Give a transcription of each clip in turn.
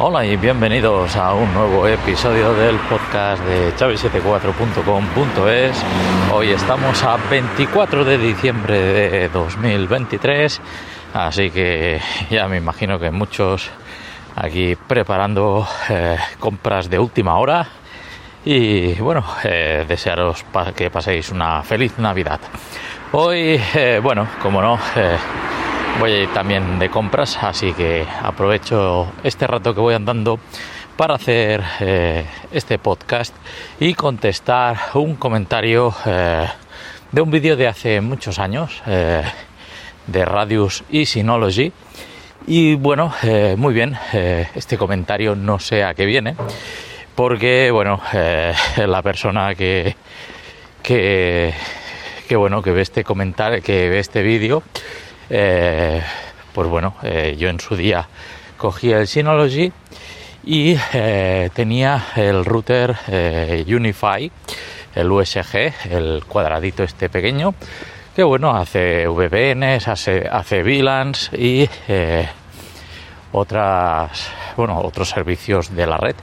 Hola y bienvenidos a un nuevo episodio del podcast de chavi74.com.es. Hoy estamos a 24 de diciembre de 2023, así que ya me imagino que muchos aquí preparando eh, compras de última hora y bueno, eh, desearos que paséis una feliz Navidad. Hoy, eh, bueno, como no, voy a ir también de compras, así que aprovecho este rato que voy andando para hacer eh, este podcast y contestar un comentario eh, de un vídeo de hace muchos años eh, de Radius y Synology. Y bueno, muy bien, este comentario no sé a qué viene, porque bueno, la persona que, que, que, bueno, que ve este comentario, que ve este vídeo, eh, pues bueno, eh, yo en su día cogí el Synology y eh, tenía el router Unify, el USG, el cuadradito este pequeño, que bueno, hace VPNs, hace, hace VLANs y otras, bueno, otros servicios de la red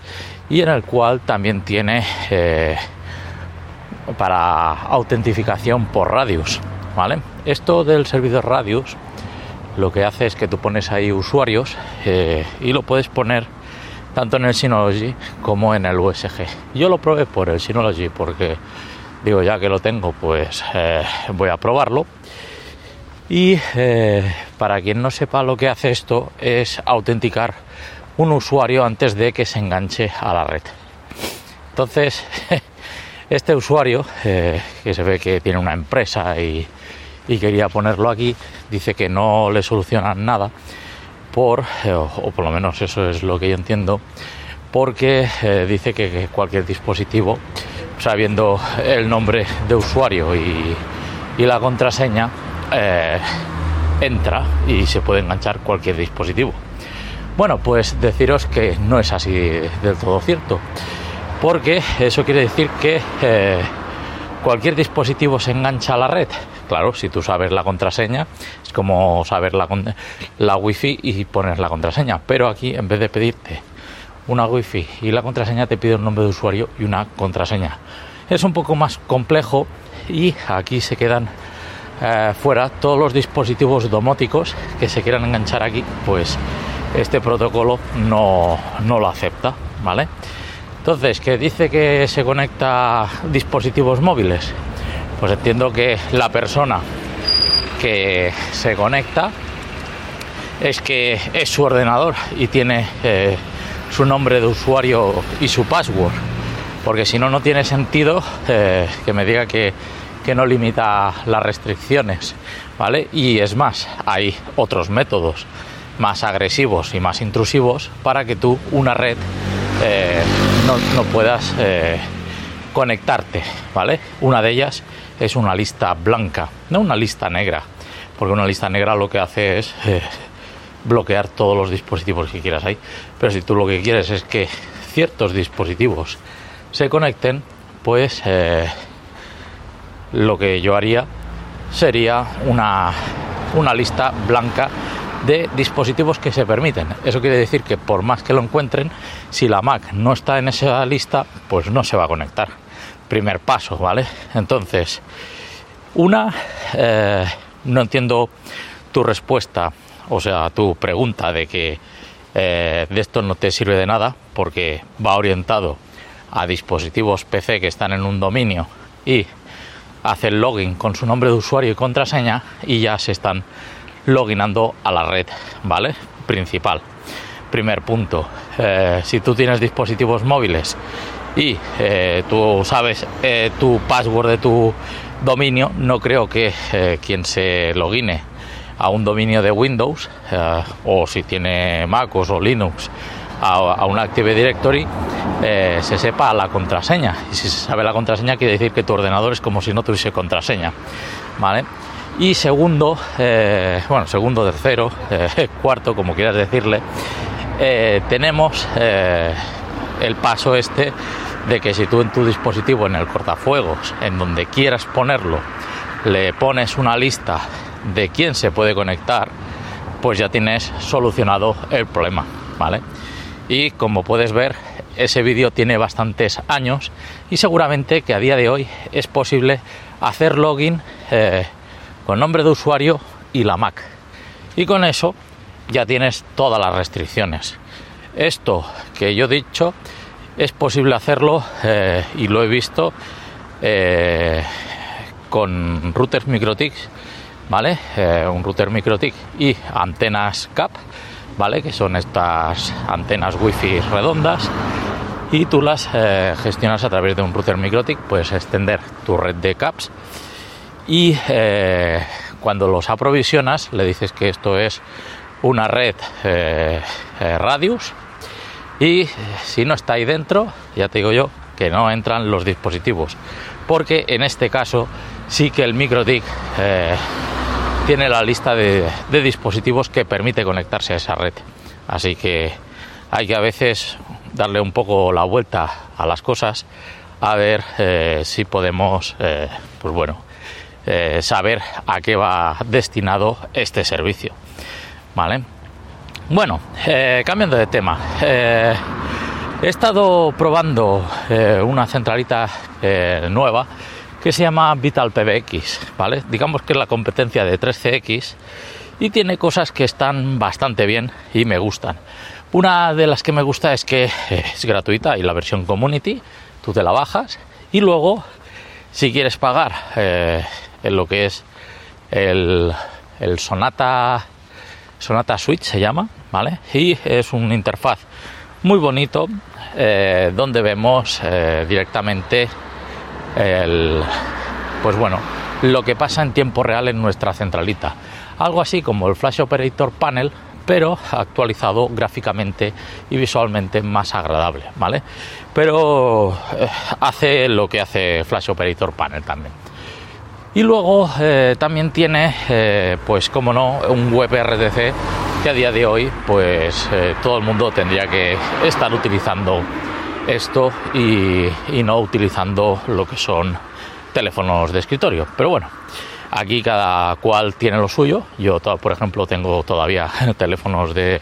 y en el cual también tiene para autentificación por radius. ¿vale? Esto del servidor Radius lo que hace es que tú pones ahí usuarios eh, y lo puedes poner tanto en el Synology como en el USG. Yo lo probé por el Synology porque digo ya que lo tengo pues eh, voy a probarlo. Y eh, para quien no sepa lo que hace esto es autenticar un usuario antes de que se enganche a la red. Entonces, este usuario, que se ve que tiene una empresa y, y quería ponerlo aquí, dice que no le solucionan nada por, eh, o por lo menos eso es lo que yo entiendo, porque eh, dice que, cualquier dispositivo, sabiendo el nombre de usuario y, la contraseña, eh, entra y se puede enganchar cualquier dispositivo. Bueno, pues deciros que no es así del todo cierto, porque eso quiere decir que cualquier dispositivo se engancha a la red. Claro, si tú sabes la contraseña, es como saber la, la wifi y poner la contraseña. Pero aquí, en vez de pedirte una wifi y la contraseña, te pide un nombre de usuario y una contraseña. Es un poco más complejo y aquí se quedan eh, fuera todos los dispositivos domóticos que se quieran enganchar aquí, pues este protocolo no, no lo acepta, ¿vale? Entonces, que dice que se conecta dispositivos móviles. Pues entiendo que la persona que se conecta es que es su ordenador y tiene eh, su nombre de usuario y su password. Porque si no, no tiene sentido eh, que me diga que, que no limita las restricciones. ¿Vale? Y es más, hay otros métodos más agresivos y más intrusivos para que tú una red eh, no, puedas eh, conectarte, ¿vale? Una de ellas es una lista blanca, no una lista negra, porque una lista negra lo que hace es eh, bloquear todos los dispositivos que quieras ahí. Pero si tú lo que quieres es que ciertos dispositivos se conecten, pues lo que yo haría sería una, una lista blanca de dispositivos que se permiten. Eso quiere decir que por más que lo encuentren, si la Mac no está en esa lista, pues no se va a conectar. Primer paso, ¿vale? Entonces, una, eh, no entiendo tu respuesta, o sea, tu pregunta de que eh, de esto no te sirve de nada, porque va orientado a dispositivos PC que están en un dominio y hace el login con su nombre de usuario y contraseña y ya se están loginando a la red, ¿vale? Principal. Primer punto, eh, si tú tienes dispositivos móviles y eh, tú sabes eh, tu password de tu dominio, no creo que quien se logine a un dominio de Windows o si tiene MacOS o Linux a, a un Active Directory se sepa la contraseña. Y si se sabe la contraseña, quiere decir que tu ordenador es como si no tuviese contraseña. ¿Vale? Y segundo, eh, bueno, segundo, tercero, eh, cuarto, como quieras decirle, eh, tenemos el paso este de que si tú en tu dispositivo, en el cortafuegos, en donde quieras ponerlo, le pones una lista de quién se puede conectar, pues ya tienes solucionado el problema, ¿vale? Y como puedes ver, ese vídeo tiene bastantes años y seguramente que a día de hoy es posible hacer login eh, con nombre de usuario y la Mac. Y con eso ya tienes todas las restricciones. Esto que yo he dicho es posible hacerlo eh, y lo he visto eh, con routers MikroTik, ¿vale? un router MikroTik y antenas CAP, ¿vale? Que son estas antenas wifi redondas y tú las eh, gestionas a través de un router MikroTik, puedes extender tu red de caps y eh, cuando los aprovisionas le dices que esto es una red eh, Radius. Y si no está ahí dentro, ya te digo yo que no entran los dispositivos, porque en este caso sí que el MikroTik tiene la lista de, dispositivos que permite conectarse a esa red. Así que hay que a veces darle un poco la vuelta a las cosas a ver eh, si podemos eh, pues bueno eh, saber a qué va destinado este servicio vale. Bueno cambiando de tema. He estado probando una centralita nueva que se llama Vital PBX vale digamos que es la competencia de 3CX y tiene cosas que están bastante bien y me gustan. Una de las que me gusta es que es gratuita y la versión community, tú te la bajas y luego si quieres pagar eh, en lo que es el, Sonata Sonata Switch se llama, ¿vale? Y es un interfaz muy bonito eh, donde vemos eh, directamente el, pues bueno, lo que pasa en tiempo real en nuestra centralita. Algo así como el Flash Operator Panel, pero actualizado gráficamente y visualmente más agradable, ¿vale? Pero eh, hace lo que hace Flash Operator Panel también. Y luego eh, también tiene, eh, pues como no, un web RTC que a día de hoy, pues todo el mundo tendría que estar utilizando esto y, y no utilizando lo que son teléfonos de escritorio. Pero bueno, Aquí cada cual tiene lo suyo. Yo, por ejemplo, tengo todavía teléfonos de,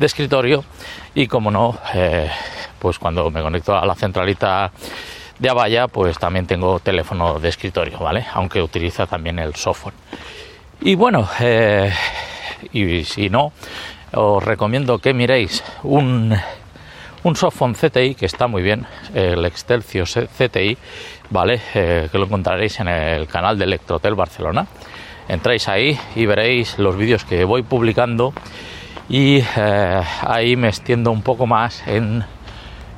escritorio y como no, eh, pues cuando me conecto a la centralita de Avaya, pues también tengo teléfono de escritorio, ¿vale? Aunque utiliza también el software. Y bueno, eh, y si no, os recomiendo que miréis un un CTI que está muy bien, el Excelsior CTI, ¿vale? Eh, que lo encontraréis en el canal de Electrotel Barcelona. Entráis ahí y veréis los vídeos que voy publicando y eh, ahí me extiendo un poco más en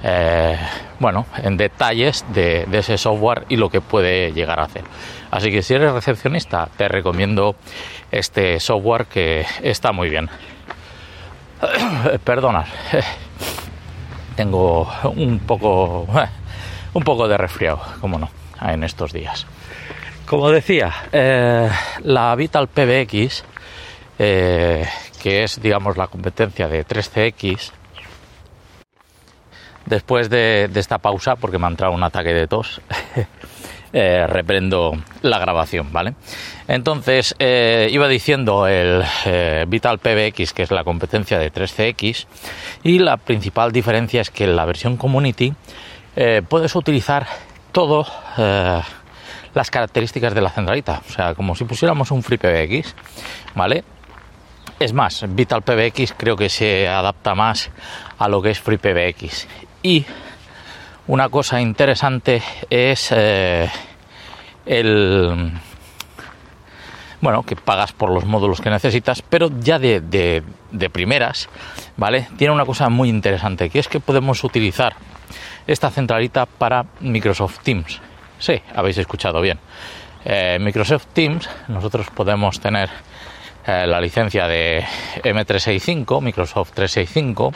eh, bueno en detalles de, ese software y lo que puede llegar a hacer así que si eres recepcionista te recomiendo este software que está muy bien perdona tengo un poco, un poco de resfriado, como no, en estos días. Como decía, eh, la Vital PBX, eh, que es, digamos, la competencia de 3CX, después de, esta pausa, porque me ha entrado un ataque de tos, reprendo la grabación, ¿vale? Entonces, eh, iba diciendo el eh, Vital PBX, que es la competencia de 3CX, y la principal diferencia es que en la versión Community eh, puedes utilizar todo las características de la centralita, o sea, como si pusiéramos un Free PBX, ¿vale? Es más, Vital PBX creo que se adapta más a lo que es Free PBX. Y una cosa interesante es el bueno, que pagas por los módulos que necesitas, pero ya de, de, primeras, ¿vale? Tiene una cosa muy interesante, que es que podemos utilizar esta centralita para Microsoft Teams. Sí, habéis escuchado bien. Eh, Microsoft Teams, nosotros podemos tener eh, la licencia de M365, Microsoft 365,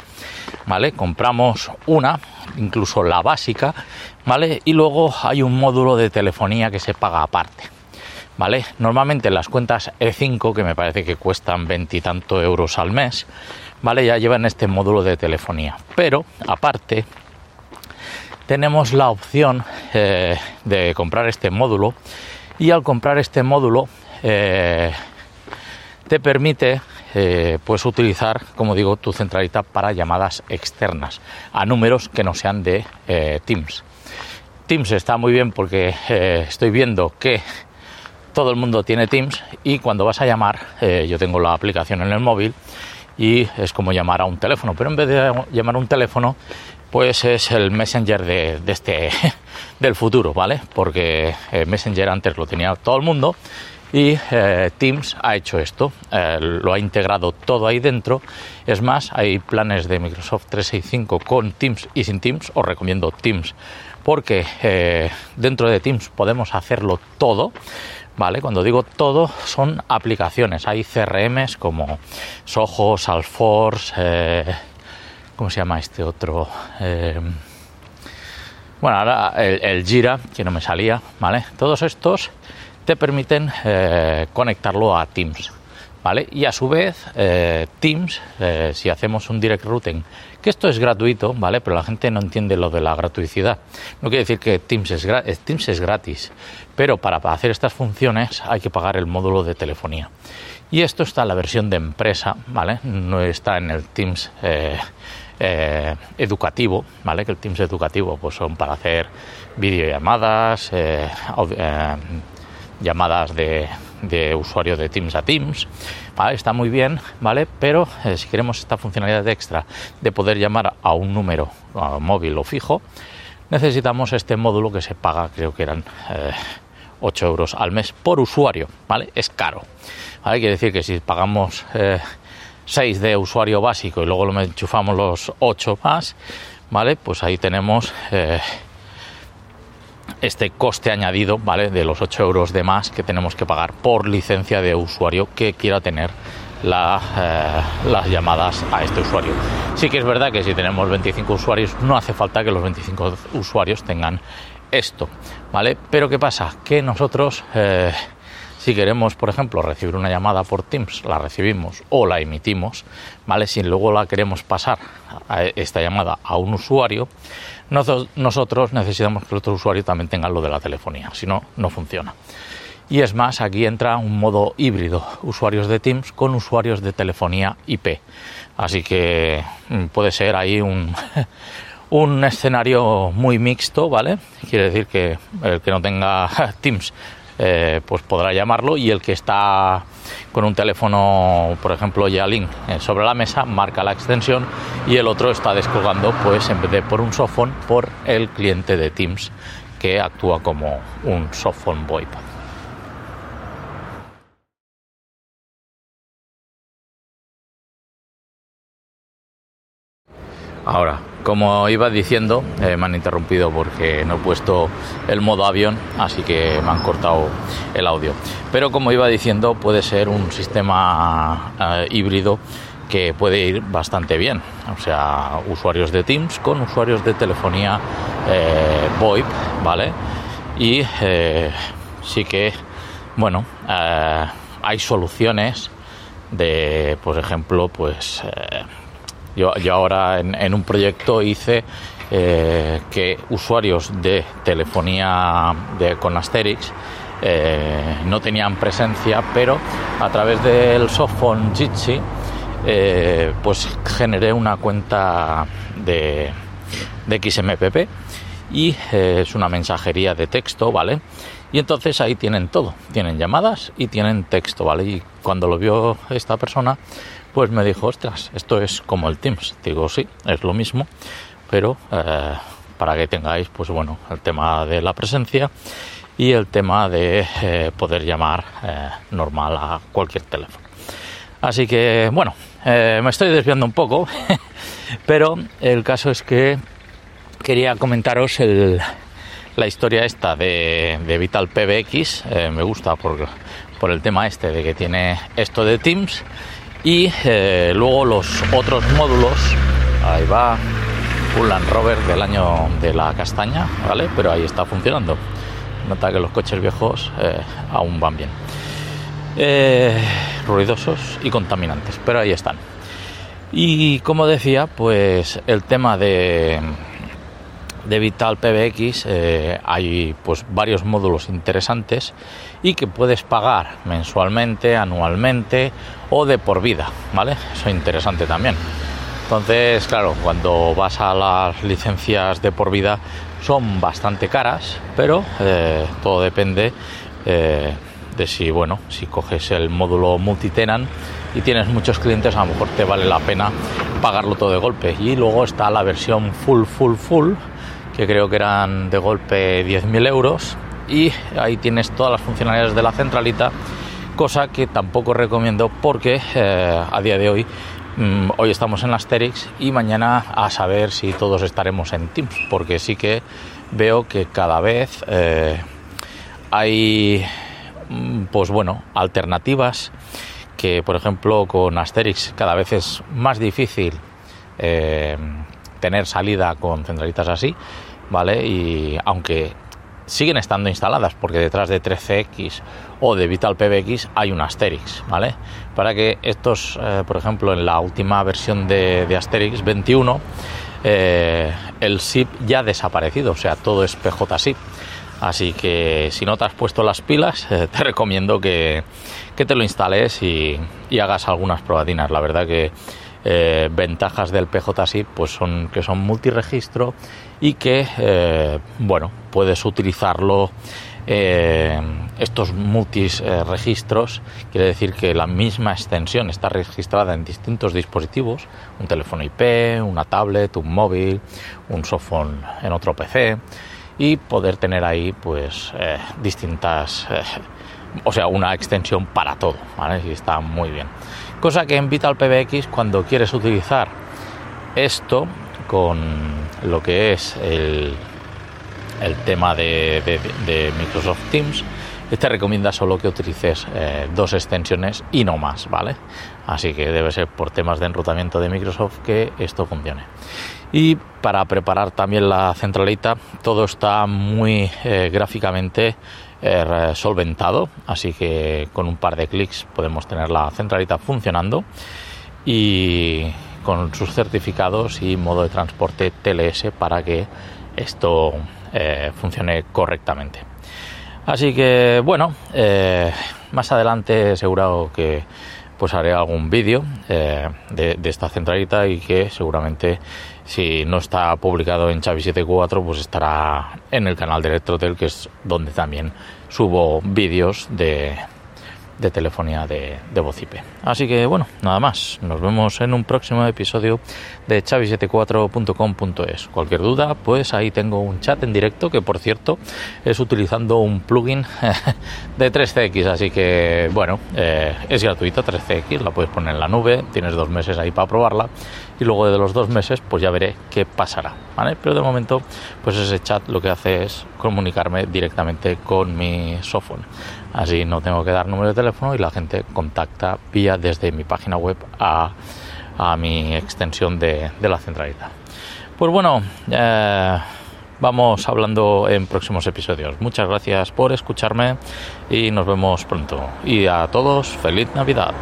¿vale? Compramos una, incluso la básica, ¿vale? Y luego hay un módulo de telefonía que se paga aparte. ¿vale? Normalmente las cuentas E5, que me parece que cuestan veintitantos euros al mes, ¿vale? Ya llevan este módulo de telefonía. Pero, aparte, tenemos la opción eh, de comprar este módulo y al comprar este módulo eh, te permite eh, puedes utilizar, como digo, tu centralita para llamadas externas a números que no sean de eh, Teams. Teams está muy bien porque eh, estoy viendo que todo el mundo tiene Teams y cuando vas a llamar, yo tengo la aplicación en el móvil y es como llamar a un teléfono, pero en vez de llamar a un teléfono, pues es el Messenger de, este del futuro, ¿vale? Porque Messenger antes lo tenía todo el mundo y eh, Teams ha hecho esto, eh, lo ha integrado todo ahí dentro. Es más, hay planes de Microsoft 365 con Teams y sin Teams. Os recomiendo Teams porque eh, dentro de Teams podemos hacerlo todo. ¿Vale? Cuando digo todo, son aplicaciones. Hay CRMs como Soho, Salesforce, ¿cómo se llama este otro? bueno, ahora el, el, Jira, que no me salía, ¿vale? Todos estos te permiten eh, conectarlo a Teams. ¿Vale? Y a su vez, eh, Teams, eh, si hacemos un direct routing, que esto es gratuito, ¿vale? Pero la gente no entiende lo de la gratuidad. No quiere decir que Teams es, Teams es gratis, pero para hacer estas funciones hay que pagar el módulo de telefonía. Y esto está en la versión de empresa, ¿vale? No está en el Teams educativo, ¿vale? Que el Teams educativo pues son para hacer videollamadas, llamadas de, usuario de Teams a Teams. Está muy bien, ¿vale? Pero eh, si queremos esta funcionalidad extra de poder llamar a un número móvil o fijo, necesitamos este módulo que se paga, creo que eran 8 eh, euros al mes por usuario, ¿vale? Es caro. ¿vale? Quiere decir que si pagamos 6 eh, de usuario básico y luego lo enchufamos los 8 más, ¿vale? Pues ahí tenemos este coste añadido, ¿vale? De los 8 euros de más que tenemos que pagar por licencia de usuario que quiera tener eh, las llamadas a este usuario. Sí que es verdad que si tenemos 25 usuarios no hace falta que los 25 usuarios tengan esto, ¿vale? Pero ¿qué pasa? Que nosotros, eh, si queremos, por ejemplo, recibir una llamada por Teams, la recibimos o la emitimos, ¿vale? Si luego la queremos pasar a esta llamada a un usuario, nosotros necesitamos que el otro usuario también tenga lo de la telefonía, si no, no funciona. Y es más, aquí entra un modo híbrido, usuarios de Teams con usuarios de telefonía IP. Así que mm, puede ser ahí un, un escenario muy mixto, ¿vale? Quiere decir que el que no tenga Teams eh, pues podrá llamarlo y el que está con un teléfono, por ejemplo, Yalink eh, sobre la mesa, marca la extensión y el otro está descolgando, pues en vez de por un softphone, por el cliente de Teams que actúa como un softphone VoIP. Ahora, como iba diciendo, eh, me han interrumpido porque no he puesto el modo avión, así que me han cortado el audio. Pero como iba diciendo, puede ser un sistema eh, híbrido que puede ir bastante bien. O sea, usuarios de Teams con usuarios de telefonía eh, VoIP, ¿vale? Y sí que, bueno, hay soluciones de, por ejemplo, pues yo, ahora en, un proyecto hice eh, que usuarios de telefonía de, con Asterix eh, no tenían presencia, pero a través del softphone Jitsi eh, pues generé una cuenta de, de XMPP y es una mensajería de texto, ¿vale? Y entonces ahí tienen todo, tienen llamadas y tienen texto, ¿vale? Y cuando lo vio esta persona, pues me dijo, ostras, esto es como el Teams. Digo, sí, es lo mismo, pero eh, para que tengáis, pues bueno, el tema de la presencia y el tema de eh, poder llamar eh, normal a cualquier teléfono. Así que, bueno, me estoy desviando un poco, pero el caso es que quería comentaros la historia esta de, Vital PBX. me gusta por, por el tema este de que tiene esto de Teams y eh, luego los otros módulos, ahí va un Land Rover del año de la castaña, ¿vale? Pero ahí está funcionando. Nota que los coches viejos eh, aún van bien. Eh, ruidosos y contaminantes, pero ahí están. Y como decía, pues el tema de, de Vital PBX eh, hay pues varios módulos interesantes y que puedes pagar mensualmente, anualmente o de por vida, ¿vale? Eso es interesante también. Entonces, claro, cuando vas a las licencias de por vida son bastante caras, pero eh, todo depende eh, de si, bueno, si coges el módulo multitenant y tienes muchos clientes, a lo mejor te vale la pena pagarlo todo de golpe. Y luego está la versión full, full, full, que creo que eran de golpe 10.000 euros. Y ahí tienes todas las funcionalidades de la centralita, cosa que tampoco recomiendo porque eh, a día de hoy mm, hoy estamos en Asterix y mañana a saber si todos estaremos en Teams, porque sí que veo que cada vez eh, hay mm, pues bueno alternativas que por ejemplo con Asterix cada vez es más difícil eh, tener salida con centralitas así, ¿vale? Y aunque siguen estando instaladas porque detrás de 13X o de Vital PBX hay un Asterix, ¿vale? Para que estos, eh, por ejemplo, en la última versión de, Asterix 21, eh, el SIP ya ha desaparecido, o sea, todo es PJ-SIP. Así que si no te has puesto las pilas, te recomiendo que, te lo instales y, y hagas algunas probadinas. La verdad que eh, ventajas del PJSIP pues son que son multiregistro y que eh, bueno puedes utilizarlo eh, estos multiregistros quiere decir que la misma extensión está registrada en distintos dispositivos un teléfono IP una tablet un móvil un softphone en otro PC y poder tener ahí pues distintas o sea una extensión para todo ¿vale? y está muy bien Cosa que en Vital PBX cuando quieres utilizar esto con lo que es el, el tema de, Microsoft Teams, te recomienda solo que utilices eh, dos extensiones y no más, ¿vale? Así que debe ser por temas de enrutamiento de Microsoft que esto funcione. Y para preparar también la centralita, todo está muy eh, gráficamente eh, solventado, así que con un par de clics podemos tener la centralita funcionando y con sus certificados y modo de transporte TLS para que esto eh, funcione correctamente. Así que bueno, eh, más adelante seguro que pues haré algún vídeo de, de, esta centralita y que seguramente si no está publicado en Chavi 74, pues estará en el canal de Electrotel, que es donde también subo vídeos de, de telefonía de, IP. Así que bueno, nada más. Nos vemos en un próximo episodio de chavi74.com.es. Cualquier duda, pues ahí tengo un chat en directo que por cierto es utilizando un plugin de 3CX. Así que bueno, eh, es gratuito 3CX, la puedes poner en la nube, tienes dos meses ahí para probarla y luego de los dos meses pues ya veré qué pasará. Pero de momento pues ese chat lo que hace es comunicarme directamente con mi software. Así no tengo que dar número de teléfono y la gente contacta vía desde mi página web a, mi extensión de, la centralita. Pues bueno, eh, vamos hablando en próximos episodios. Muchas gracias por escucharme y nos vemos pronto. Y a todos, feliz Navidad.